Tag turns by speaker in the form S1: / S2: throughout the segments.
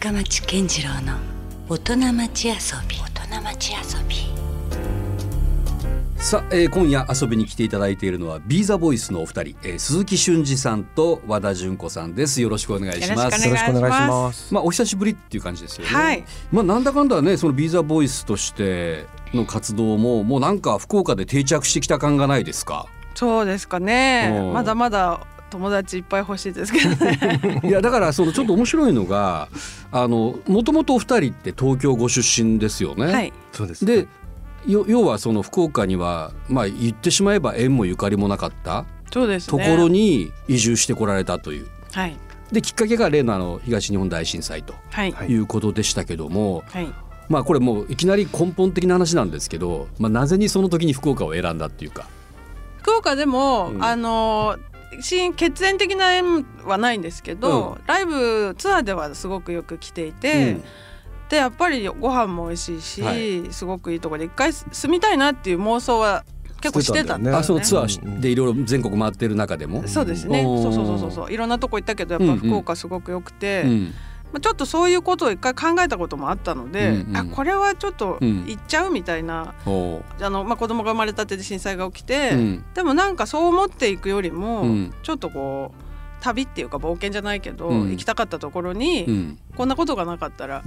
S1: 深町健次郎の大人町遊び。大人町遊び。
S2: さあ、えー今夜遊びに来ていただいているのはビーザボイスのお二人、えー鈴木俊二さんと和田純子さんです。よろしくお願いします。
S3: よろしくお願いします。
S2: まあお久しぶりっていう感じですよね。
S3: はい。
S2: まあなんだかんだねそのビーザボイスとしての活動ももうなんか福岡で定着してきた感がないですか？
S3: そうですかね。
S2: うん。
S3: まだまだ友達いっぱい欲しいですけどね。
S2: いやだからそのちょっと面白いのがあのもともとお二人って東京ご出身ですよね。
S3: はい。
S4: そうです。
S2: でよ要はその福岡にはまあ言ってしまえば縁もゆかりもなかった
S3: そうですね。
S2: ところに移住してこられたという。
S3: はい
S2: できっかけが例のあの東日本大震災と
S3: はい
S4: はい
S2: いうことでしたけども、
S3: はい。
S2: まあこれもういきなり根本的な話なんですけど、まあ、なぜにその時に福岡を選んだっていうか。
S3: 福岡でも、
S2: うん
S3: あの新血縁的な縁はないんですけど、ライブツアーではすごくよく来ていて、
S2: うん
S3: でやっぱりご飯も美味しいし、
S2: はい
S3: すごくいいところで一回住みたいなっていう妄想は結構してたんだよね。
S2: あそのツアーでいろいろ全国回ってる中でも。
S3: そうですね。
S2: うん
S3: そうそうそうそうそう。いろんなとこ行ったけどやっぱ福岡すごく良くて、
S2: うん
S3: まあちょっとそういうことを一回考えたこともあったので、
S2: うんうん。
S3: あこれはちょっと
S2: うん。
S3: 行っちゃうみたいな、
S2: おう。
S3: あのまあ子供が生まれたてで震災が起きて、
S2: うん。
S3: でもなんかそう思っていくよりも、
S2: うん。
S3: ちょっとこう旅っていうか冒険じゃないけど、
S2: うん。
S3: 行きたかったところに、
S2: うん。
S3: こんなことがなかったら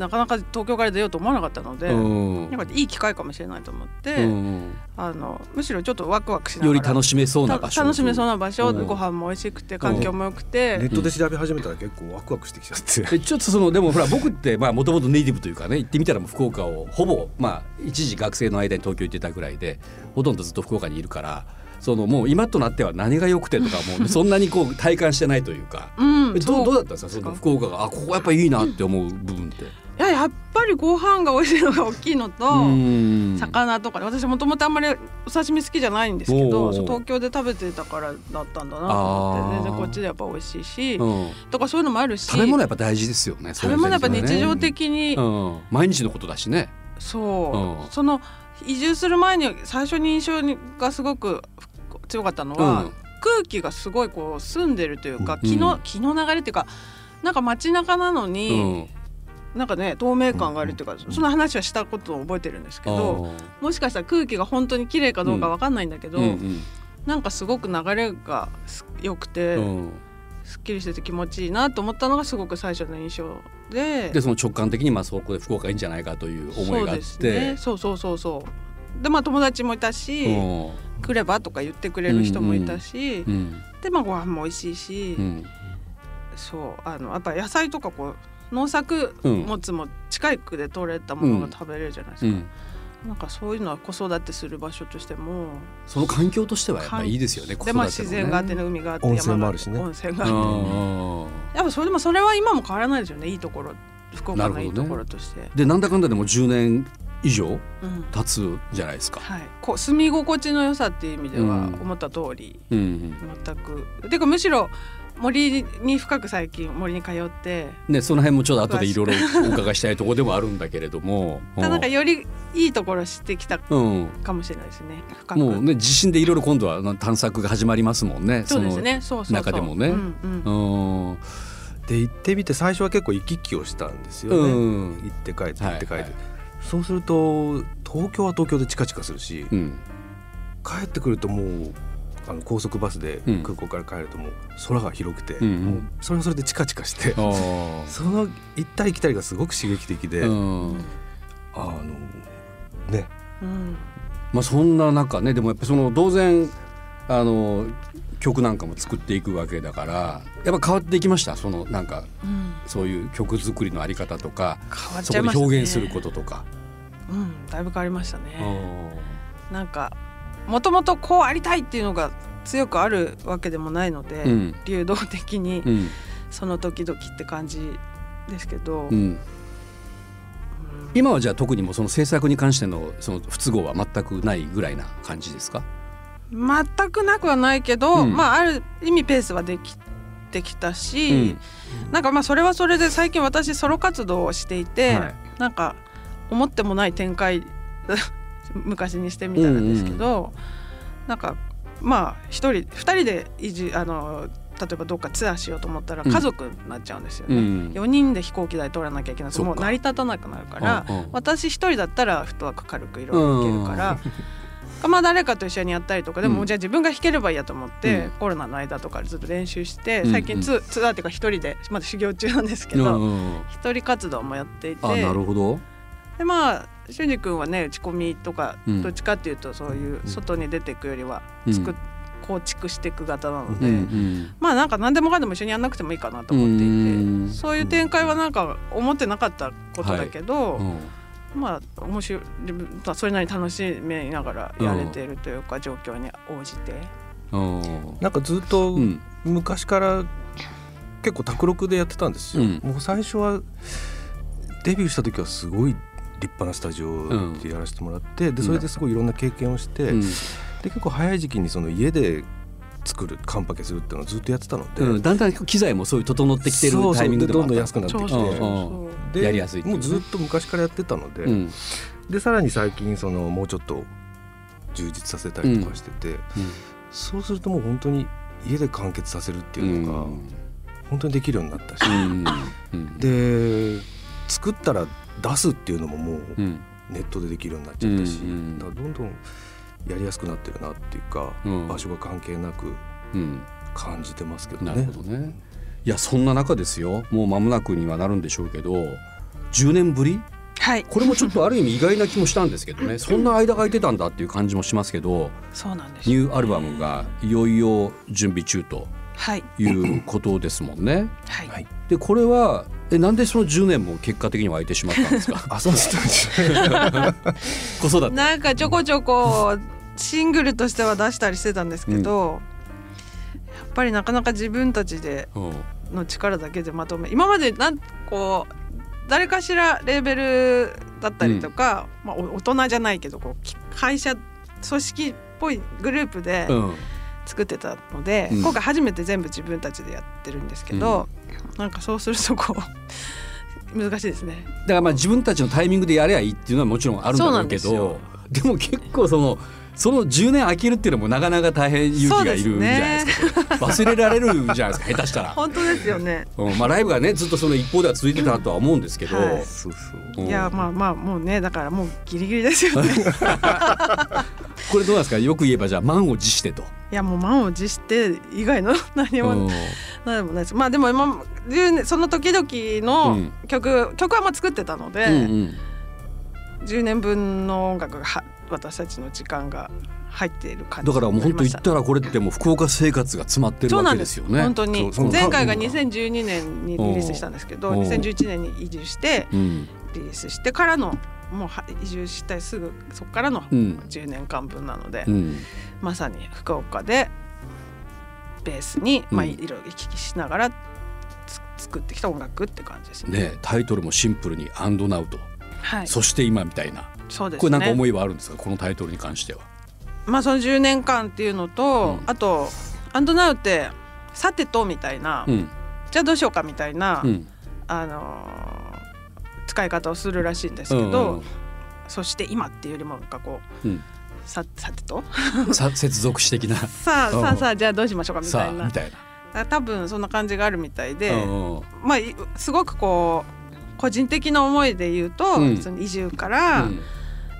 S3: なかなか東京から出ようと思わなかったので、
S2: うん。
S3: なんかいい機会かもしれないと思って、
S2: うん
S3: あのむしろちょっとワクワクしながら
S2: より楽しめそうな
S3: た
S2: 場所。
S3: 楽しめそうな場所、
S2: うん。
S3: ご飯も美味しくて環境も良くて、
S4: ネットで調べ始めたら結構ワクワクしてきちゃって。
S2: えちょっとそのでもほら僕ってまあもともとネイティブというかね行ってみたらもう福岡をほぼまあ一時学生の間に東京行ってたぐらいでほとんどずっと福岡にいるからそのもう今となっては何が良くてとかもう そんなにこう体感してないというか。
S3: うん、
S2: どうどうだったんですか？その福岡があここやっぱいいなって思う部分って。
S3: いややっぱりご飯が美味しいのが大きいのと、
S2: うん。
S3: 魚とかね。私もともとあんまりお刺身好きじゃないんですけ
S2: お
S3: ど東京で食べてたからだったんだなと思って。全然こっちでやっぱ美味しいし、
S2: うん。
S3: とかそういうのもあるし。
S2: 食べ物やっぱ大事ですよね。
S3: 食べ物やっぱ日常
S2: 的
S3: 的に、
S2: うん、毎日のことだしね。
S3: そう、
S2: うん。
S3: その移住する前に最初に印象がすごく強かったのは、
S2: うん。
S3: 空気がすごいこう澄んでるというか
S2: うん。
S3: 気の,、気の流れっていうかなんか街中なの
S2: う
S3: に、
S2: ん。
S3: なんかね透明感があるっていうか、その話はしたことを覚えてるんですけど、もしかしたら空気が本当に綺麗かどうかわかんないんだけど、
S2: うんうん
S3: なんかすごく流れがす良くて、
S2: うん。
S3: すっきりしてて気持ちいいなと思ったのがすごく最初の印象で。
S2: でその直感的にまあそこで福岡いいんじゃないかという思いがあっ
S3: そう
S2: て
S3: ですね、そうそうそうそう。でまあ友達もいたし、
S2: うん。
S3: 来ればとか言ってくれる人もいたし、
S2: うん。
S3: でまあご飯も美味しいし、
S2: うん。
S3: そうあのやっぱ野菜とかこう農作
S2: うん
S3: 物も近くで採れたものが食べれるじゃないですか、
S2: うん。
S3: なんかそういうのは子育てする場所としても。
S2: その環境としてはやっぱいいですよね。
S3: でまあ自
S2: 子育てのね。
S3: 然があってね海があって
S4: 温泉
S3: 山が
S4: もあるしね。
S3: 温泉があ
S2: う
S3: って、
S2: ん
S3: やっぱそれでもそれは今も変わらないですよね。いいところ福岡のいいところとして、
S2: でなんだかんだでも10年以上
S3: うん。
S2: 経つじゃないですか。
S3: はい、こう住み心地の良さっていう意味では
S2: うん。
S3: 思った通り、
S2: うんうん。
S3: 全く。てかむしろ森に深く最近森に通って
S2: ねその辺もちょっと後でいろいろお伺いしたいところでもあるんだけれども。
S3: ただなんかよりいいところを知ってきた
S2: うん。
S3: かもしれないですね深く
S2: もうね地震でいろいろ今度は探索が始まりますもんね。
S3: そうですねそうそうそう
S2: 中でもね。
S3: うん。
S4: で行ってみて最初は結構行き来をしたんですよね。
S2: うん
S4: 行って帰って行って帰って。
S2: はいはい
S4: そうすると東京は東京でチカチカするし、
S2: うん。
S4: 帰ってくるともうあの高速バスで
S2: うん。
S4: 空港から帰るともう空が広くて、
S2: うんうん。
S4: もうそれはそれでチカチカして。その行ったり来たりがすごく刺激的で、
S2: うん。
S4: あのね。
S3: うん。
S2: まあそんな中ねでもやっぱその当然あの曲なんかも作っていくわけだからやっぱ変わっていきました？そのなんか
S3: うん。
S2: そういう曲作りのあり方とか
S3: 変わっ
S2: そこで表現することとか。
S3: うん。だいぶ変わりましたね。
S2: う
S3: なんかもともとこうありたいっていうのが強くあるわけでもないので、
S2: ん。
S3: 流動的に
S2: うん。
S3: その時々って感じですけど、
S2: うん。
S3: うん。
S2: 今はじゃあ特にもうその制作に関してのその不都合は全くないぐらいな感じですか？
S3: 全くなくはないけど、
S2: うん。
S3: まあある意味ペースはできてきたし、
S2: うん。
S3: なんかまあそれはそれで最近私ソロ活動をしていて、
S2: はい。
S3: なんか思ってもない展開昔にしてみたらですけど、なんかまあ一人二人で移住あの例えばどっかツアーしようと思ったら
S2: うん。
S3: 家族になっちゃうんですよね。
S2: うん。
S3: 4人で飛行機代取らなきゃいけないともう成り立たなくなるから
S2: うんうん。
S3: 私一人だったらフットワーク軽くいろいろいけるから。まあ誰かと一緒にやったりとかでも、
S2: うん。
S3: じゃあ自分が弾ければいいやと思って、
S2: うん。
S3: コロナの間とかずっと練習して
S2: うん
S3: 最近ツ,、ツアーっていうか一人でまだ修行中なんですけ
S2: うん
S3: ど、
S2: うんうん。
S3: 一人活動もやっていて
S2: あなるほど。
S3: でまあ俊二君はね打ち込みとか、
S2: うん。
S3: どっちかっていうとそういう外に出ていくよりは
S2: うん。
S3: 構築していく型なの
S2: う
S3: で、
S2: んうん。
S3: まあなんか何でもかんでも一緒にやんなくてもいいかなと思っていて、
S2: うん。
S3: そういう展開はなんか思ってなかったことだけど、
S2: うん。
S3: まあ面白いそれなりに楽しめながらやれてるというか、状況に応じて。
S2: うん。
S4: なんかずっと
S2: うん。
S4: 昔から結構卓録でやってたんですよ、
S2: うん
S4: もう最初はデビューした時はすごい立派なスタジオでやらせてもらって、でそれですごいいろんな経験をして、
S2: うん。
S4: で結構早い時期にその家で作るカンパケするっていうのをずっとやってたので、
S2: うん。だんだん機材もそういう整ってきてるタイミングでもあった。
S4: どんどん安くなってきて
S2: やりやすいっていうね。
S4: もうずっと昔からやってたので、
S2: うん。
S4: でさらに最近そのもうちょっと充実させたりとかしてて、そうするともう本当に家で完結させるっていうのが本当にできるようになったし、
S2: うん。うん。
S4: で作ったら出すっていうのももう
S2: うん。
S4: ネットでできるようになっちゃったし、
S2: うんうん
S4: だからどんどんやりやすくなってるなっていうか、
S2: うん。
S4: 場所が関係なく
S2: うん。
S4: 感じてますけど
S2: なる
S4: ね。
S2: ほどね。いやそんな中ですよ。もう間もなくにはなるんでしょうけど10年ぶり？
S3: はい。
S2: これもちょっとある意味意外な気もしたんですけどね。そんな間が空いてたんだっていう感じもしますけど
S3: そうなんです。
S2: ニューアルバムがいよいよ準備中と
S3: はい。
S2: いうことですもんね。
S3: はい、
S4: はい
S2: でこれはえなんでその10年も結果的には空いてしまったんですか？
S4: あそうです。ね
S2: 子育て。
S3: なんかちょこちょこシングルとしては出したりしてたんですけど、やっぱりなかなか自分たちで
S2: うん。
S3: の力だけでまとめ今までなんこう誰かしらレーベルだったりとか、まあ、お大人じゃないけどこうき会社組織っぽいグループで
S2: うん
S3: 作ってたので、
S2: うん。
S3: 今回初めて全部自分たちでやってるんですけど、なんかそうするとこう 難しいですね。
S2: だからまあ自分たちのタイミングでやればいいっていうのはもちろんあるんだろうけどでも結構そのその10年空けるっていうのもなかなか大変勇気がいるじゃないですか。忘れられるじゃないですか下手したら、
S3: 本当ですよね。
S2: うん。まあ、ライブがねずっとその一方では続いてたとは思うんですけど、
S4: うそう
S2: うん。
S3: いやまあまあもうねだからもうギリギリですよね。
S2: これどうなんですか？よく言えばじゃあ満を持してと。
S3: いやもう満を持して以外の何も
S2: うん。
S3: 何でもないです。まあでも今10年その時々
S2: う
S3: の
S2: ん。
S3: 曲、曲はもう作ってたので、
S2: うんうん。
S3: 10年分の音楽がは私たちの時間が入っている感じ
S2: だからもう本当言ったらこれってもう福岡生活が詰まってるわけですす。よね。
S3: 本当に。前回が
S2: うん
S3: 2012年にリリースしたんですけど
S2: うん。
S3: 2011年に移住して
S2: うん
S3: リリースしてからのもうは移住してすぐそこからの
S2: うん。
S3: 10年間分なので、
S2: うん。
S3: まさに福岡でベースに、まあ、
S2: うん
S3: いろいろ行き来しながらつ作ってきた音楽って感じですね。
S2: ねタイトルもシンプルに「アンドナウト」
S3: はい、
S2: そして今みたいな。
S3: そうですね。
S2: これなんか思いはあるんですか？このタイトルに関しては。
S3: まあその10年間っていうのと、
S2: うん。
S3: あと「アンドナウって「さてと」みたいな、
S2: うん。
S3: じゃあどうしようかみたいな、
S2: うん。
S3: あのー使い方をするらしいんですけど、そして今っていうよりもなんかこう、
S2: うん。
S3: ささてと？
S2: う んさ接続詞的な。
S3: さあ
S2: うん。
S3: さあさあじゃあどうしましょうかみたいな。
S2: みたい
S3: だから多分そんな感じがあるみたいで、
S2: な。うんうん。
S3: まあいすごくこう個人的な思いで言うと、
S2: うん。
S3: その移住から、
S2: うん。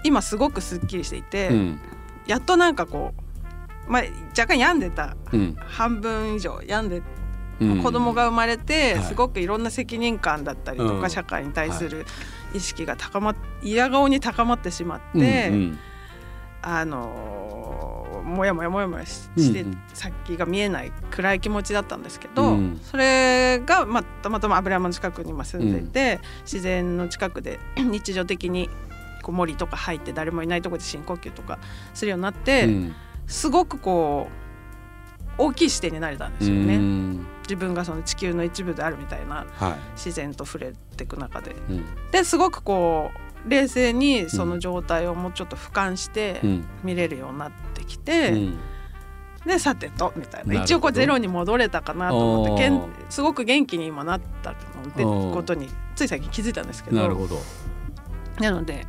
S3: 今すごくすっきりしていて、
S2: うん。
S3: やっとなんかこう、まあ、若干病んでた
S2: うん。
S3: 半分以上病んで
S2: うん
S3: 子供が生まれて、
S2: はい。
S3: すごくいろんな責任感だったりとか、
S2: うん。
S3: 社会に対する意識が高まっ嫌顔に高まってしまって、あのーもやもやもやもやしして、先が見えない暗い気持ちだったんですけど、
S2: うん。
S3: それが、まあ、たまたま油山の近くに今住んでいて、自然の近くで 日常的にこう森とか入って誰もいないところで深呼吸とかするようになって、
S2: うん。
S3: すごくこう大きい視点になれたんですよね。
S2: うん
S3: 自分がその地球の一部であるみたいな
S2: は
S3: 自然と触れていく中で。
S2: いうん。
S3: ですごくこう冷静にその状態をもうちょっと俯瞰して
S2: うん。
S3: 見れるようになってきて、
S2: うん。
S3: でさてとみたい
S2: な。
S3: 一応こうゼロに戻れたかなと思ってけんすごく元気に今なったのでことについ最近気づいたんですけど。
S2: なるほど。
S3: なので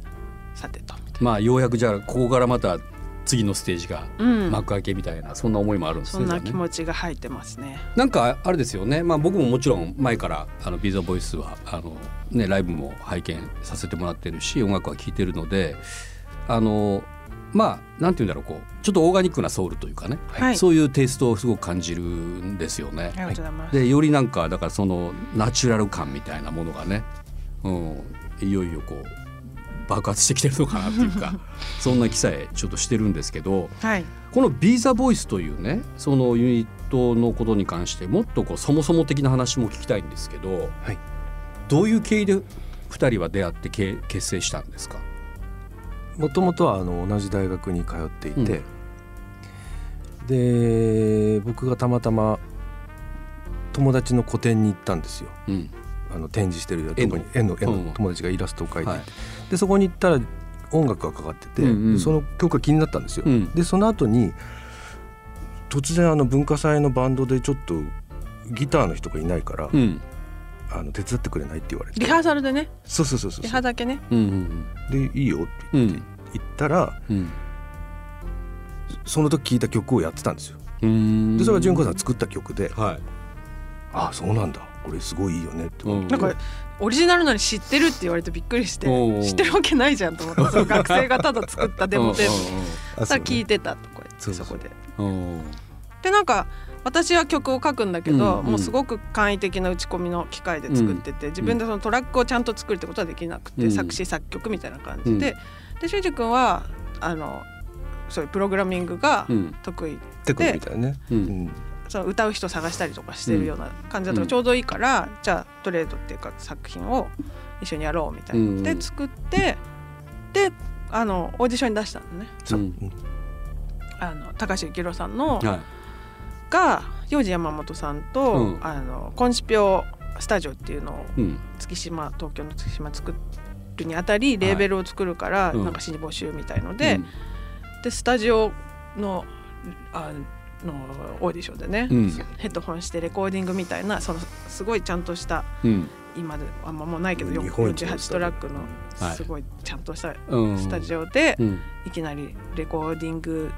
S3: さてと
S2: まあようやくじゃあここからまた次のステージが
S3: うん
S2: 幕開けみたいな、そんな思いもあるんですね。
S3: そんな気持ちが入ってますね。
S2: なんかあれですよね、まあ、僕ももちろん前からあのビーザボイスはあの、ね、ライブも拝見させてもらってるし音楽は聴いてるのであのまあなんて言うんだろうこうちょっとオーガニックなソウルというかね、
S3: はい
S2: そういうテイストをすごく感じるんですよね
S3: あ。りがとうござい。
S2: でよりなんかだからそのナチュラル感みたいなものがね、うん、いよいよこう爆発してきてるのかなっていうか そんな気さえちょっとしてるんですけど。
S3: はい。
S2: このビーザボイスというねそのユニットのことに関してもっとこうそもそも的な話も聞きたいんですけど、
S4: はい
S2: どういう経緯で2人は出会ってけ結成したんですか、
S4: もともとはあの同じ大学に通っていて、で僕がたまたま友達の個展に行ったんですよ
S2: うん
S4: あの展示してる
S2: 絵の。
S4: とこに絵の絵
S2: うん。
S4: の友達がイラストを描いて。でそこに行ったら音楽がかかってて、
S2: うんうん。
S4: でその曲が気になったんですよ。
S2: うん。
S4: でその後に突然あの文化祭のバンドでちょっとギターの人がいないから、
S2: うん。
S4: あの手伝ってくれないって言われて。
S3: リハーサルでね、
S4: そうそうそうそう
S3: リハだけね。
S2: うん
S4: でいいよって
S2: うんうん。
S4: 言ったら
S2: うん。
S4: その時聴いた曲をやってたんですよ。
S2: うん。
S4: でそれが純子さん作った曲で
S2: はい「
S4: ああそうなんだこれすごいいいよね」って思って、
S3: なんかオリジナルのに知ってるって言われてびっくりして
S2: おう
S3: 知ってるわけないじゃんと思って その学生がただ作ったデモテープさ聞いてたとこ
S4: そうそ
S3: こで。
S2: う。んうんうん。
S3: でなんか私は曲を書くんだけど、
S2: うん。
S3: もうすごく簡易的な打ち込みの機械で作ってて、自分でそのトラックをちゃんと作るってことはできなくて、
S2: うん。
S3: 作詞作曲みたいな感じで、で修二君はあのそういうプログラミングが
S2: うん。
S3: 得意、
S4: テクノみたいなね。
S2: う
S4: うんん
S3: その歌う人探したりとかしてるような感じだったらちょうどいいから、じゃあトレードっていうか作品を一緒にやろうみたいな、
S2: うん。
S3: で作ってであのオーディションに出したのね。あの高橋幸宏さんの
S2: はい。
S3: が幼児山本さんと、
S2: うん。
S3: あのコンシピオスタジオっていうのを
S2: うん。
S3: 月島東京の月島作るにあたりレーベルを作るから、
S2: うん。
S3: なんか新募集みたいので、
S2: うん。
S3: でスタジオのあのオーディションでね、
S2: うん。
S3: ヘッドホンしてレコーディングみたいなそのすごいちゃんとした
S2: うん。
S3: 今であんまもうないけど
S4: 日本一の
S3: 48トラックの
S2: はい。
S3: すごいちゃんとした
S2: うん。
S3: スタジオで
S2: うん。
S3: いきなりレコーディング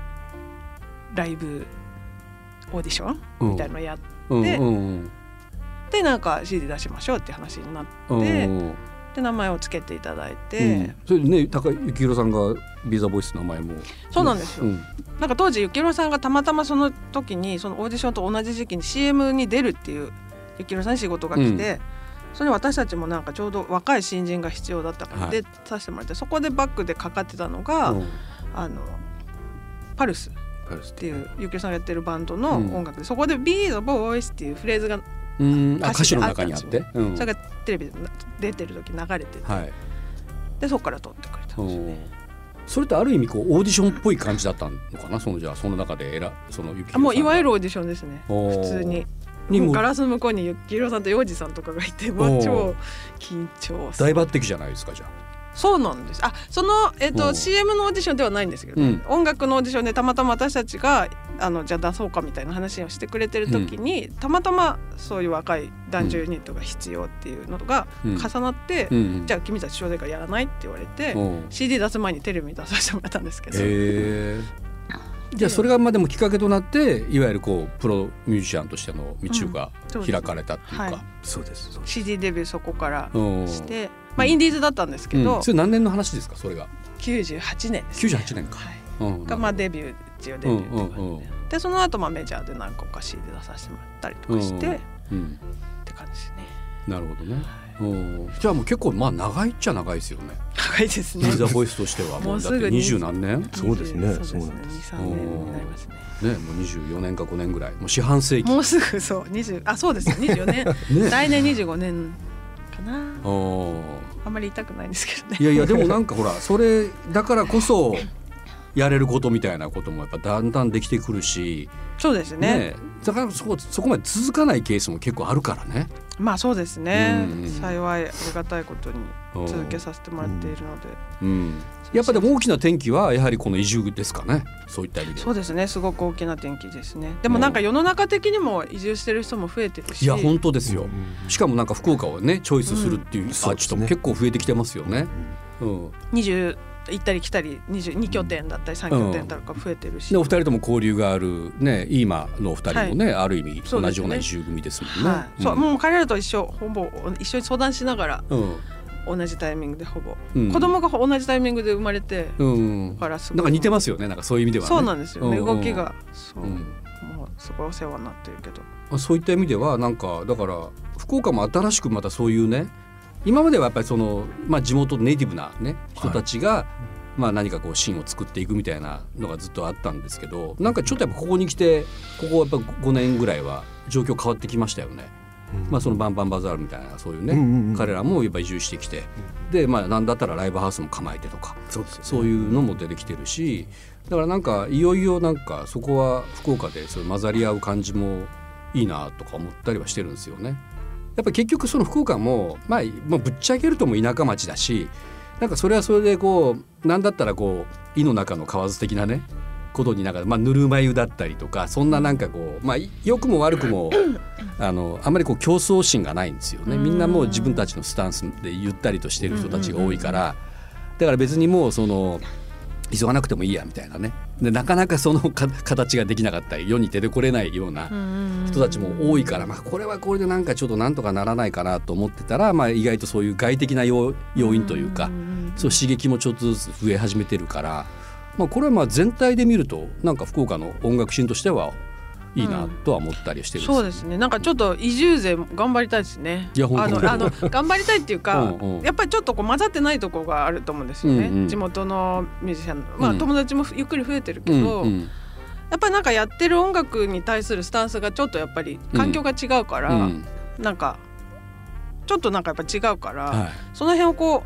S3: ライブオーディション
S2: うん。
S3: みたいのやっ
S2: うん
S3: で
S2: うん。
S3: てなんか CD 出しましょうって話になっ
S2: うん
S3: て
S2: うん
S3: で名前をつけていただいて、
S2: うん。それでね高幸宏さんがビザボイスの名前も。
S3: そうなんですよ、
S2: うん。
S3: なんか当時幸宏さんがたまたまその時にそのオーディションと同じ時期に CM に出るっていう幸宏さんに仕事が来て、それに私たちもなんかちょうど若い新人が必要だったから
S2: はい。
S3: 出させてもらってそこでバックでかかってたのが、
S2: うん。
S3: あのパルスっていう幸宏さんがやってるバンドの
S2: うん。
S3: 音楽で、そこで「Be the Voice」っていうフレーズが
S2: うん。あ歌
S3: 歌詞
S2: 詞の中にあって。うん。
S3: それがテレビで出てる時流れてて、
S2: はい。
S3: でそこから撮ってくれたんですよね。
S2: それってある意味こうオーディションっぽい感じだったのかな？そのじゃあその中でえらその幸宏さ
S3: あ
S2: んが。
S3: もういわゆるオーディションですね。普通に。ガラスの向こうに幸宏さんと洋二さんとかがいてもう超緊張
S2: 大抜擢じゃないですかじゃ
S3: そうなんです。あその、えっと CM のオーディションではないんですけど、
S2: うん。
S3: 音楽のオーディションでたまたま私たちがあのじゃあ出そうかみたいな話をしてくれてる時に、たまたまそういう若い男女ユニットが必要っていうのが
S2: うん。
S3: 重なって、
S2: あ、うん。
S3: じゃあ君たち小生からやらないって言われて、CD 出す前にテレビに出させてもらったんですけど、
S2: へえじゃあそれがまあでもきっかけとなっていわゆるこうプロミュージシャンとしての道が開かれたっていうか、
S3: はい。
S4: そうです。そうです。
S3: CD デビューそこから
S2: うん。
S3: して、まあ、インディーズだったんですけど、
S2: うん。それ何年の話ですかそれが、
S3: 98年です、ね、
S2: 98年か。
S3: はい。
S2: うん。
S3: がまあデビュー一応デビューって感じで,、
S2: うんうんうん。
S3: でその後まあメジャーで何個か CD 出させてもらったりとかして、っ
S2: うん、
S3: て感じですね。
S2: なるほどね、うん、じゃあもう結構まあ長いっちゃ長いですよね。
S3: 長いですね。
S2: ビザボイスとしては。も
S3: もうすぐ
S2: うだって二十何年？
S4: そうですね。
S3: そうですね。
S4: そうなんで
S3: 23年になりますね。
S2: ねもう24年か5年ぐらい。もう四半世紀。
S3: もうすぐそう。20あそうです。よ24年。
S2: ね。
S3: 来年25年かな。
S2: お
S3: あんまり言いたくないんですけどね。
S2: いやいやでもなんかほらそれだからこそ やれることみたいなこともやっぱだんだんできてくるし、
S3: そうですね。
S2: ね、だからそこそこまで続かないケースも結構あるからね。
S3: まあそうですね。
S2: うん
S3: 幸いありがたいことに
S2: うん。
S3: 続けさせてもらっているので。
S2: うん、やっぱでも大きな転機はやはりこの移住ですかね。そういった意味で。は
S3: そうですね。すごく大きな転機ですね。でもなんか世の中的にも移住してる人も増えてるし。
S2: いや本当ですよ、
S4: うん
S2: しかもなんか福岡をねチョイスするっていうアーティストも結構増えてきてますよね。うん。
S3: 20行ったり来たり 2, 2拠点だったり3拠点とか増えてるし、
S2: でお二人とも交流があるね今のお二人もね、ある意味同じような移住組ですもんね。
S3: はい。そうもう彼らと一緒ほぼ一緒に相談しながら
S2: うん。
S3: 同じタイミングでほぼ、
S2: うん。
S3: 子供が同じタイミングで生まれて、
S2: うん。
S3: だからすごい。
S2: なんか似てますよねなんかそういう意味ではね。
S3: そうなんですよ。ね、
S2: うんうん。
S3: 動きがそう、
S2: うん。
S3: もうすごいお世話になってるけど。
S2: まあそういった意味ではなんかだから福岡も新しくまたそういうね今まではやっぱりその、まあ、地元ネイティブな、ね、人たちが、まあ、何かこうシーンを作っていくみたいなのがずっとあったんですけどなんかちょっとやっぱここに来てここやっぱ5年ぐらいは状況変わってきましたよね。まあ、そのバンバンバザールみたいなそういうね、
S4: うんうんうん。
S2: 彼らもやっぱ移住してきて、でまあなんだったらライブハウスも構えてとか
S4: そうね。
S2: いうのも出てきてるしだからなんかいよいよなんかそこは福岡でそう混ざり合う感じもいいなとか思ったりはしてるんですよね。やっぱ結局その福岡も、まあ、まあぶっちゃけるとも田舎町だしなんかそれはそれでこうなんだったらこう井の中の蛙的なねことになんか、まあ、ぬるま湯だったりとかそんななんかこう、まあ、良くも悪くもあのあんまりこう競争心がないんですよね。みんなもう自分たちのスタンスでゆったりとしてる人たちが多いからだから別にもうその急がなくてもいいやみたいなね。でなかなかそのか形ができなかったり世に出てこれないような人たちも多いから、まあ、これはこれでなんかちょっとなんとかならないかなと思ってたら、まあ、意外とそういう外的な要要因というかそう刺激もちょっとずつ増え始めてるから、まあ、これはまあ全体で見るとなんか福岡の音楽シーンとしてはいいなとは思ったりしてるん
S3: そうですね。なんかちょっと移住勢頑張りたいですね。
S2: いや
S3: あのあの頑張りたいっていうか
S2: うんうん。
S3: やっぱりちょっとこう混ざってないところがあると思うんですよね、
S2: うんうん。
S3: 地元のミュージシャンまあ、
S2: うん。
S3: 友達もゆっくり増えてるけど、
S2: うんうん。
S3: やっぱりなんかやってる音楽に対するスタンスがちょっとやっぱり環境が違うから、
S2: うん。
S3: なんかちょっとなんかやっぱ違うから、
S2: はい。
S3: その辺をこ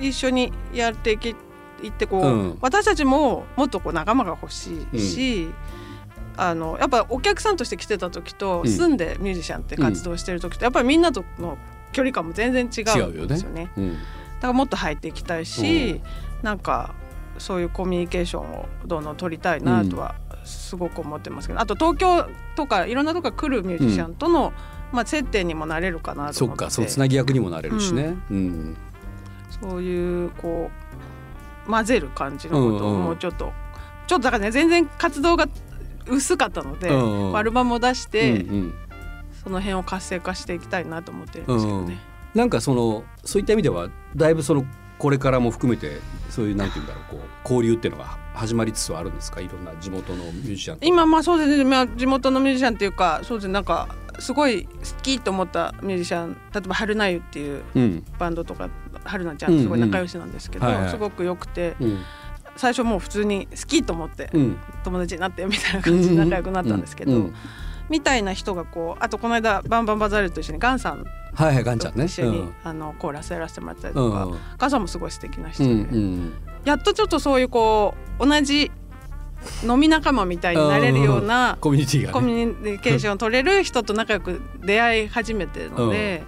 S3: う一緒にやっていきいってこう、
S2: うん。
S3: 私たちももっとこう仲間が欲しいし、あのやっぱお客さんとして来てた時と、
S2: うん。
S3: 住んでミュージシャンって活動してる時とやっぱりみんなとの距離感も全然違うんですよね。
S2: うん。
S3: だからもっと入っていきたいし、なんかそういうコミュニケーションをどんどん取りたいなとはすごく思ってますけど、あと東京とかいろんなとこから来るミュージシャンとの、まあ、接点にもなれるかなと
S2: そっ
S3: 思って
S2: かそうつなぎ役にもなれるしね。うん。
S3: そういうこう混ぜる感じのことを
S2: うんうん。
S3: もうちょっと、ちょっとだからね全然活動が薄かったので、
S2: うんうん。
S3: アルバムを出して、
S2: うんうん。
S3: その辺を活性化していきたいなと思ってるんですけどね。
S2: なんかそのそういった意味ではだいぶそのこれからも含めてそういうなんていうんだろうこう交流っていうのが始まりつつあるんですか？いろんな地元のミュージシャンと。
S3: 今まあそうですね、まあ、地元のミュージシャンっていうかそうですね。なんかすごい好きと思ったミュージシャン例えば春菜湯っていう
S2: うん。
S3: バンドとか春菜ちゃんとすごい仲良しなんですけど、
S2: うんうん。はいはい。
S3: すごく良くて
S2: うん
S3: 最初もう普通に好きと思って
S2: うん。
S3: 友達になってみたいな感じで仲良くなったんですけど、みたいな人がこうあとこの間バンバンバザールと一緒にガンさん
S2: はいはいガンちゃんね。
S3: と一緒に、
S2: うん。
S3: あのコーラスやらせてもらったりとか、ガンさんもすごい素敵な人で、やっとちょっとそういうこう同じ飲み仲間みたいになれるような
S2: コミュニティがね。
S3: コミュニケーションを取れる人と仲良く出会い始めてるので、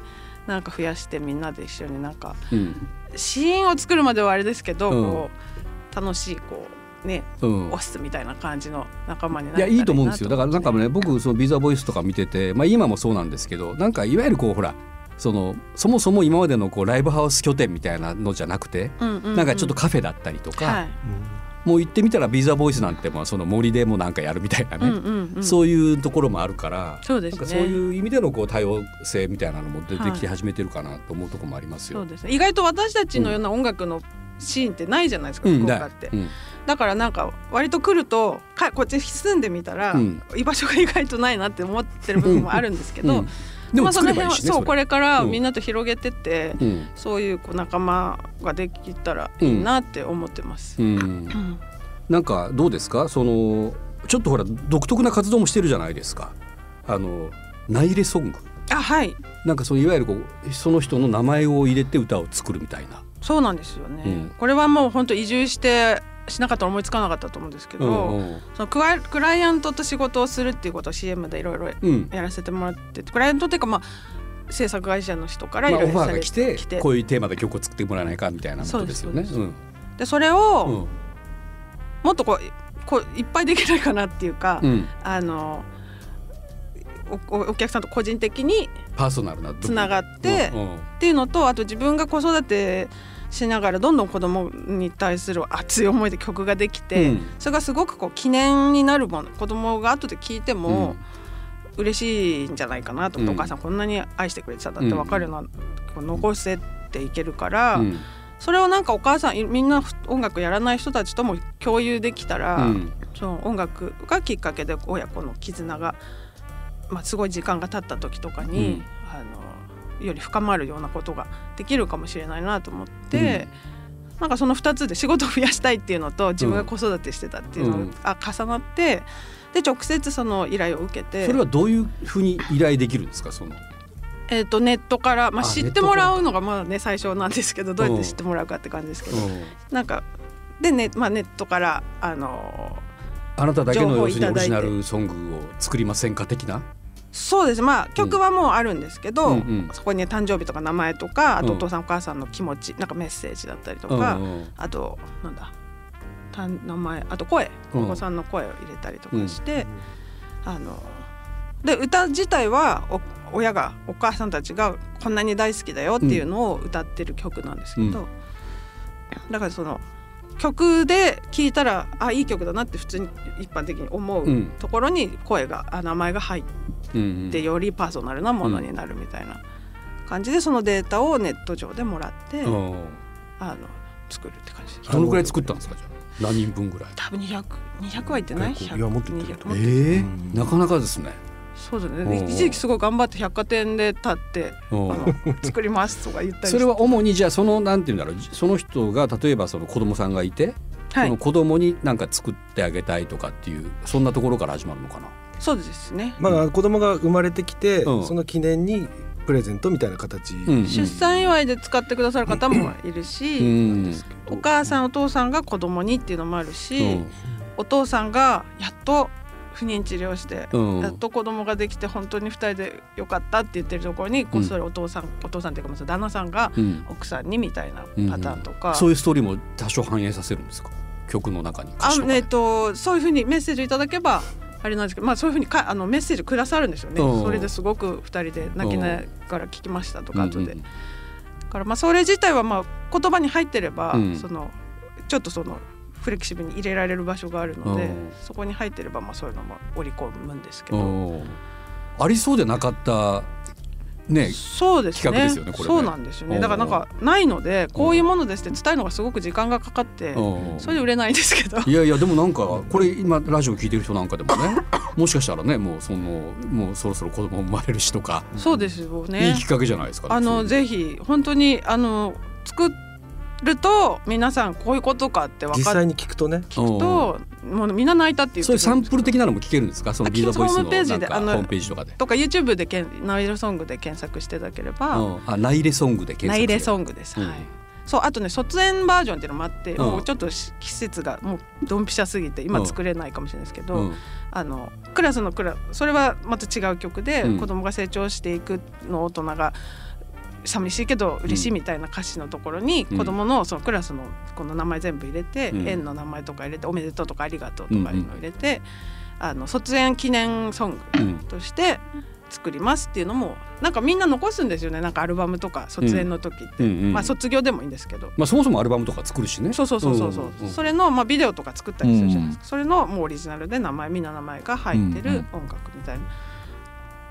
S3: なんか増やしてみんなで一緒になんか
S2: うん。
S3: シーンを作るまではあれですけど、
S2: うん。
S3: こう楽しいこうね
S2: うん。
S3: オフィスみたいな感じの仲間になれたら
S2: いやいいと思うんですよ。だからなんか
S3: ね
S2: ね僕そのビザボイスとか見てて、まあ、今もそうなんですけどなんかいわゆるこうほらそのそもそも今までのこうライブハウス拠点みたいなのじゃなくて、
S3: うんうんうん。
S2: なんかちょっとカフェだったりとか、
S3: はい。
S2: もう行ってみたらビザボイスなんてまあその森でもなんかやるみたいなね、
S3: うんうんうん。
S2: そういうところもあるから
S3: そうですね。
S2: なんかそういう意味でのこう多様性みたいなのも出てきて始めてるかなと思うところもありますよ。
S3: そうですね。意外と私たちのような音楽のシーンってないじゃないですか、
S2: うん
S3: 福岡って、
S2: うん。
S3: だからなんか割と来るとかこっち住んでみたら、
S2: うん。
S3: 居場所が意外とないなって思ってる部分もあるんですけど、
S2: うん。でも
S3: まあ、そ
S2: 作
S3: の辺は
S2: ね
S3: そうこれから
S2: うん。
S3: みんなと広げてって、
S2: うん。
S3: そういうこう仲間ができたらいいなって思ってます。
S2: なんかどうですか？そのちょっとほら独特な活動もしてるじゃないですか。あのナイレソング。
S3: あはい。
S2: なんかそのいわゆるこうその人の名前を入れて歌を作るみたいな。
S3: そうなんですよね、
S2: うん。
S3: これはもう本当移住してしなかったら思いつかなかったと思うんですけど、
S2: うんうん。
S3: そのクライクライアントと仕事をするっていうことを CM でいろいろ
S2: うん。
S3: やらせてもらっててクライアントっていうかまあ制作会社の人からい
S2: まあ、オファー
S3: ろいろされ
S2: が来て
S3: 来て
S2: こういうテーマで曲を作ってもらえないかみたいなことですよね。
S3: そうです
S2: うん。
S3: でそれを、
S2: うん。
S3: もっとこうこういっぱいできないかなっていうか、
S2: うん。
S3: あのおおお客さんと個人的に
S2: パーソナルな
S3: つながって、
S2: うん。うん。
S3: っていうのとあと自分が子育てしながらどんどん子供に対する熱い思いで曲ができて、
S2: うん。
S3: それがすごくこう記念になるもの子供が後で聞いても嬉しいんじゃないかなと思って、
S2: うん。
S3: お母さんこんなに愛してくれてたんだって分かるのは、こう残せていけるから、
S2: うん。
S3: それをなんかお母さんいみんな音楽やらない人たちとも共有できたら、
S2: うん。
S3: その音楽がきっかけで親子の絆が、まあ、すごい時間が経った時とかに、
S2: うん。
S3: あのより深まるようなことができるかもしれないなと思って、なんかその2つで仕事を増やしたいっていうのと自分が子育てしてたっていうの
S2: うん。
S3: が重なってで直接その依頼を受けて。
S2: それはどういうふうに依頼できるんですか？その。
S3: えー、とネットから、まあ、
S2: あ
S3: 知ってもらうのがまだね最初なんですけどどうやって知ってもらうかって感じですけど、なんかでね、まあ、ネットからあの
S2: あなただけの要するにオリジナルソングを作りませんか的な？
S3: そうです。まあ曲はもうあるんですけど、
S2: うんうん。
S3: そこに誕生日とか名前とかあと
S2: うん
S3: お父さんお母さんの気持ちなんかメッセージだったりとか、
S2: うんうん
S3: あとなんだた名前あと声
S2: うん
S3: お子さんの声を入れたりとかして、あので歌自体はお親がお母さんたちがこんなに大好きだよっていうのを歌ってる曲なんですけど、
S2: うん。
S3: だからその曲で聴いたらあいい曲だなって普通に一般的に思う
S2: うん。
S3: ところに声があ名前が入っ
S2: うんうん。
S3: てよりパーソナルなものになるみたいな感じでそのデータをネット上でもらって、
S2: うん。
S3: あの作るって感じ。
S2: どのくらい作ったんですかじゃあ？何人分ぐらい？
S3: 多分200 200はいってない？
S4: 結構いやもっと
S2: ええ
S4: うん。
S2: なかなかですね。
S3: そうだ
S2: うん
S3: ね一時期すごい頑張って百貨店で立ってあ
S2: うん。
S3: の作りますとか言ったり
S2: それは主にじゃあそのなんていうんだろうその人が例えばその子供さんがいて、
S3: はい。
S2: その子供に何か作ってあげたいとかっていうそんなところから始まるのかな？
S3: そうですね。
S4: まあ子供が生まれてきて、
S2: うん。
S4: その記念にプレゼントみたいな形、
S2: うん。
S3: 出産祝いで使ってくださる方もいるし、
S2: うん。
S3: お母さんお父さんが子供にっていうのもあるし、
S2: うん。
S3: お父さんがやっと不妊治療して、
S2: うん。
S3: やっと子供ができて本当に2人でよかったって言ってるところにこっそりお父さん、お父さんっていうか旦那さんが
S2: うん。
S3: 奥さんにみたいなパターンとか、
S2: そういうストーリーも多少反映させるんですか？曲の中に
S3: あえっとそういうふうにメッセージいただけばあれなんですけど、まあ、そういうふうにかあのメッセージくださるんですよね。
S2: う。ん
S3: それですごく2人で泣きながら聞きましたとか後で。
S2: うん
S3: だからまあそれ自体はまあ言葉に入ってれば、
S2: うん。
S3: そのちょっとそのフレキシブルに入れられる場所があるので、
S2: うん。
S3: そこに入ってればまあそういうのも織り込むんですけ
S2: う
S3: ど、
S2: んうんありそうでなかったね
S3: そうですね。
S2: 企画ですよねこれね。
S3: そうなんですよね。だからなんかないのでこういうものですって伝えるのがすごく時間がかかって、
S2: うん
S3: それで売れないんですけど。
S2: いやいやでもなんかこれ今ラジオ聞いてる人なんかでもねもしかしたらねもうそのもうそろそろ子供生まれるしとか、
S3: そうですよ
S2: いい
S3: ね
S2: きっかけじゃないですか、
S3: あのぜひ本当にあの作ると皆さんこういうことかって分かっ
S4: 実際に聞くとね。
S3: 聞くともうみんな泣いたっていう
S2: そういうサンプル的なのも聞けるんですか？その
S3: あ
S2: ビーザボイスの
S3: ホームページ
S2: なんかホ
S3: であの
S2: ームページとかで。
S3: とか YouTube でけんナイレソングで検索していただければ、
S2: うん。あナイレソングで検索
S3: ナイレ
S2: ン
S3: ソングです、
S2: うん。
S3: はいそうあとね卒園バージョンっていうのもあって、
S2: ん。
S3: もうちょっとし季節がもうドンピシャすぎて今作れないかもしれないですけど、
S2: うん。
S3: あのクラスのクラそれはまた違う曲で、
S2: うん。
S3: 子供が成長していくのを大人が寂しいけど嬉しいみたいな歌詞のところに、
S2: うん。
S3: 子供のそのクラスのこの名前全部入れて、
S2: うん。
S3: 園の名前とか入れておめでとうとかありがとうとかいうのを入れて、あの卒園記念ソング
S2: うん
S3: として作りますっていうのもなんかみんな残すんですよね。なんかアルバムとか卒園の時って、まあ卒業でもいいんですけど。
S2: まあ、そもそもアルバムとか作るしね。
S3: そうそうそうそうそう、
S2: んんん
S3: それのまあビデオとか作ったりするじゃないですか、それのもうオリジナルで名前みんな名前が入ってる音楽みたいな、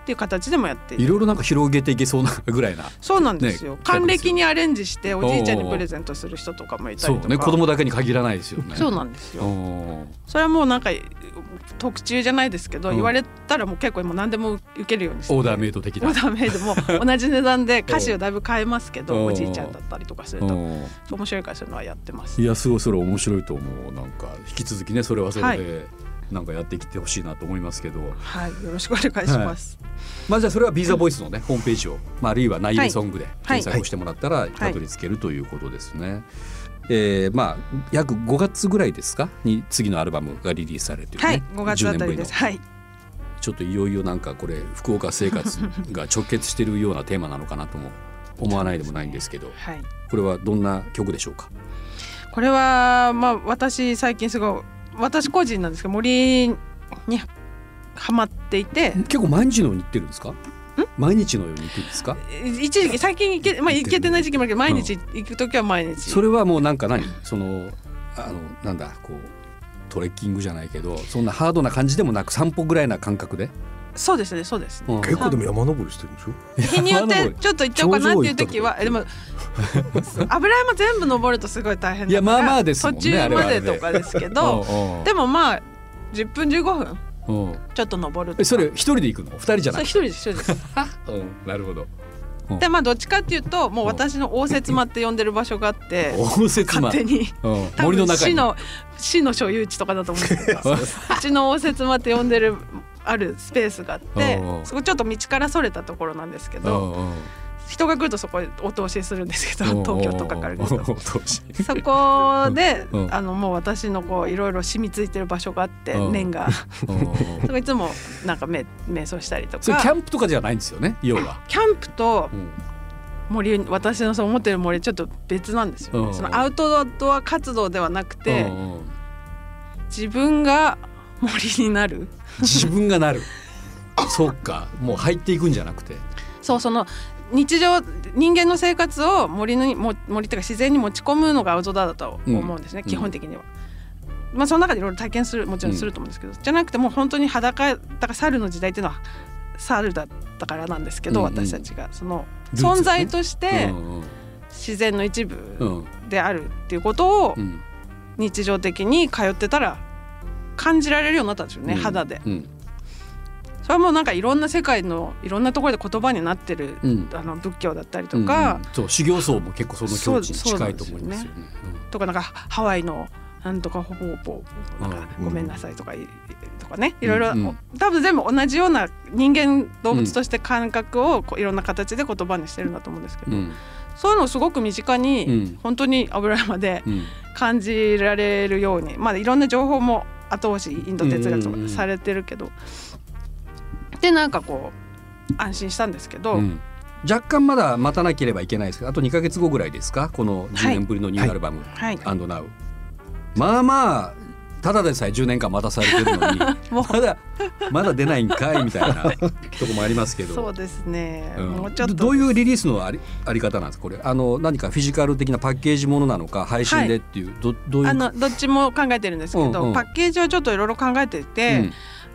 S3: っていう形でもやってい
S2: ろいろなんか広げていけそうなぐらいな。
S3: そうなんですよ、
S2: ね
S3: 還暦にアレンジしておじいちゃんにプレゼントする人とかもいたりとか。
S2: ね子供だけに限らないですよね。
S3: そうなんですよ。
S2: うん
S3: それはもうなんか特注じゃないですけど、
S2: うん。
S3: 言われたらもう結構もう何でも受けるようにして。
S2: オーダーメイド的な。
S3: オーダーメイドも同じ値段で 歌詞をだいぶ変えますけど、
S2: うん
S3: おじいちゃんだったりとかすると、
S2: うん
S3: 面白いからそういうのはやってます。
S2: いやすごいそれ面白いと思う。なんか引き続きねそれはそれ
S3: は
S2: でなんかやってきてほしいなと思いますけど、
S3: はいよろしくお願いします、
S2: まあじゃあそれはビーザボイスのね、ホームページを、まあ、あるいはナイルソングで検索をしてもらったらたどり着けるということですね。えーまあ約5月ぐらいですか？に次のアルバムがリリースされるというね、
S3: はい5月あたりです。
S2: 10年ぶ
S3: はい。
S2: ちょっといよいよなんかこれ福岡生活が直結しているようなテーマなのかなとも思わないでもないんですけど。
S3: はい。
S2: これはどんな曲でしょうか？
S3: これはまあ私最近すごい私個人なんですけど森にハマっていて。
S2: 結構毎日のように行ってるんですか？毎日のように行くんですか？
S3: 一時期最近行け,、まあ、行けてない時期もあるけど毎日行く時は毎日、
S2: それはもうなんか何？そのあのなんだこうトレッキングじゃないけどそんなハードな感じでもなく散歩ぐらいな感覚で、
S3: そうですねそうですね。
S2: うん
S4: 結構でも山登りしてるんでしょ？
S3: 日によってちょっと行っちゃおうかなっていう時はえでも 油山全部登るとすごい大変だから
S2: いやまあまあですもんね
S3: 途中ま
S2: で。
S3: でとかですけど
S2: うん
S3: でもまあ10分15分ちょっと登る
S2: それ一人で行くの？二人じゃなくて
S3: それ一人です一人です。
S2: うんなるほど
S3: でまあどっちかっていうともう私の応接間って呼んでる場所があって
S2: 応接間。
S3: 勝手に。
S2: 森の中に。
S3: 市の市の所有地とかだと思うんですけど うちの応接間って呼んでるあるスペースがあってそこちょっと道からそれたところなんですけ
S2: う
S3: ど人が来るとそこへお通しするんですけど東京とかから来ると。そこで、
S2: うん
S3: あのもう私のこういろいろ染みついてる場所があって、
S2: うん
S3: 念がそこいつもなんかめ瞑想したりとか
S2: それキャンプとかじゃないんですよね要は、
S3: キャンプと
S2: うん
S3: 森私のそう思ってる森ちょっと別なんですよね、
S2: うん
S3: そのアウトドア活動ではなくて、自分が森になる
S2: 自分がなるそっかもう入っていくんじゃなくて
S3: そうその日常人間の生活を森にも森というか自然に持ち込むのがアウトドアだと思うんですね、
S2: うん。
S3: 基本的には。まあその中でいろいろ体験するもちろんすると思うんですけど、じゃなくてもう本当に裸だから猿の時代っていうのは猿だったからなんですけど、
S2: うんうん。
S3: 私たちがその存在として
S2: うん
S3: 自然の一部
S2: うん
S3: であるっていうことを
S2: うん。
S3: 日常的に通ってたら感じられるようになったんですよね、
S2: うん。
S3: 肌で。
S2: うん。
S3: それはもうなんかいろんな世界のいろんなところで言葉になってる、
S2: うん。
S3: あの仏教だったりとか、
S2: うんうん。そう修行僧も結構その境地に近いと思いますよね。
S3: とかなんかハワイのなんとかほぼほぼなんか
S2: うん
S3: ごめんなさいとかいとかね。いろいろ多分全部同じような人間動物として感覚をこういろんな形で言葉にしてるんだと思うんですけど、
S2: うん。
S3: そういうのをすごく身近
S2: うん。
S3: に本当に油山で
S2: うん。
S3: 感じられるようにまあいろんな情報も後押しインド哲学されてるけど、でなんかこう安心したんですけど、
S2: うん。若干まだ待たなければいけないですけどあと2か月後ぐらいですか？この10年ぶりのニューアルバム
S3: はい「
S2: &Now」まあまあただでさえ10年間待たされてるのに
S3: も
S2: まだまだ出ないんかいみたいなとこもありますけど。
S3: そうですね、
S2: うん。
S3: もうちょっと。
S2: どどういうリリースのありあり方なんですか？これ。あの何かフィジカル的なパッケージものなのか配信でっていう、どどういう
S3: あのどっちも考えてるんですけど、
S2: うんうん。
S3: パッケージをちょっといろいろ考えてて、
S2: うん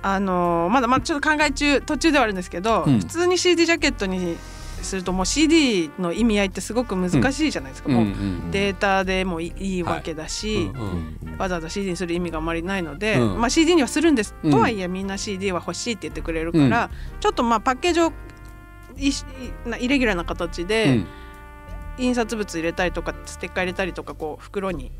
S3: あのまだまだちょっと考え中途中ではあるんですけど、
S2: うん。
S3: 普通に CD ジャケットにするともう CD の意味合いってすごく難しいじゃないですか、もう
S2: うんうん。
S3: データでもいいいわけだし、
S2: うんうん
S3: わざわざ CD にする意味があまりないので、
S2: うん。
S3: まあ、CD にはするんです、
S2: うん。
S3: とはいえみんな CD は欲しいって言ってくれるから、ちょっとまあパッケージをいしなイレギュラーな形
S2: う
S3: で、
S2: ん。
S3: 印刷物入れたりとかステッカー入れたりとかこう袋に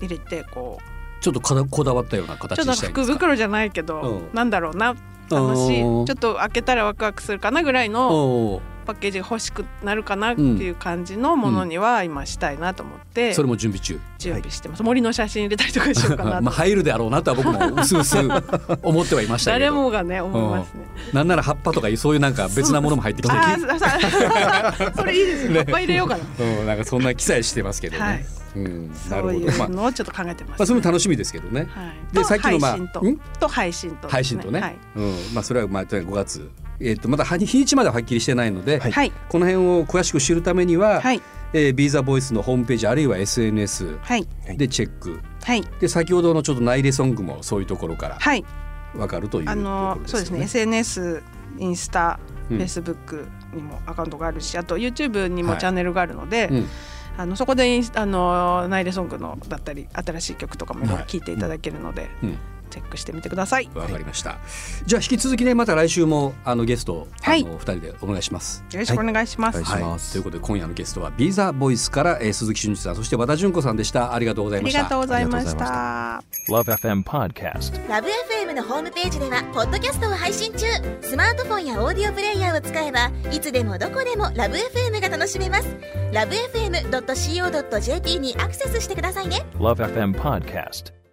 S3: 入れてこう
S2: ちょっとこだこだわったような形
S3: ちょっと福袋じゃないけど、
S2: うん。
S3: なんだろうな楽しいち
S2: うん
S3: ょっと開けたらワクワクするかなぐらいのパッケージが欲しくなるかなっていう感じのものには今したいなと思って。
S2: それも準備中。
S3: 準備してます、森の写真入れたりとかしようかなと。
S2: まあ入るであろうなとは僕もうすうす 思ってはいましたけど。
S3: 誰もがね思いますね。
S2: なんなら葉っぱとかそういうなんか別なものも入ってきて
S3: それいいですね。葉っぱ入れようかな。
S2: うん、なんかそんな記載してますけどね。
S3: はい
S2: うん、な
S3: そうい
S2: るほど。まあ、ま
S3: うのをちょっと考えてます、
S2: あ、それも楽しみですけどね。
S3: はい。
S2: で
S3: と
S2: さっきのまあ
S3: 配信と配信と
S2: 配信とね。
S3: はい。
S2: うん、まあ、それはまあ、5月。えっ、と、まだは日にちまでははっきりしてないので、
S3: はい。
S2: この辺を詳しく知るためには、
S3: はい。
S2: えービーザボイスのホームページあるいは SNS
S3: はい。
S2: でチェック。
S3: はい。
S2: で、先ほどのちょっと内入れソングもそういうところから
S3: はい。
S2: わかるというと
S3: あ
S2: こ
S3: の
S2: ろですよね。
S3: そうですね。SNS、インスタ、
S2: うん
S3: フェイスブックにもアカウントがあるし、あと YouTube に
S2: はい
S3: もチャンネルがあるので、
S2: うん
S3: あのそこでインスあのナイレソングのだったり新しい曲とかもいろい。ろ聞いていただけるので、
S2: うん
S3: チェックしてみてください。
S2: わかりました。じゃあ引き続きねまた来週もあのゲストあ
S3: はい
S2: の二人でお願いします。
S3: よろしくお願いします。
S4: お願いします
S2: ということで今夜のゲストはビーザボイスから、えー、鈴木俊一さんそして和田純子さんでした。ありがとうございました
S3: ありがとう。ございました。
S5: Love FM Podcast.
S6: ラブ f m のホームページではポッドキャストを配信中スマートフォンやオーディオプレイヤーを使えばいつでもどこでもラブ f m が楽しめますラブ FM.co.jp にアクセスしてくださいね
S5: Love FM Podcast.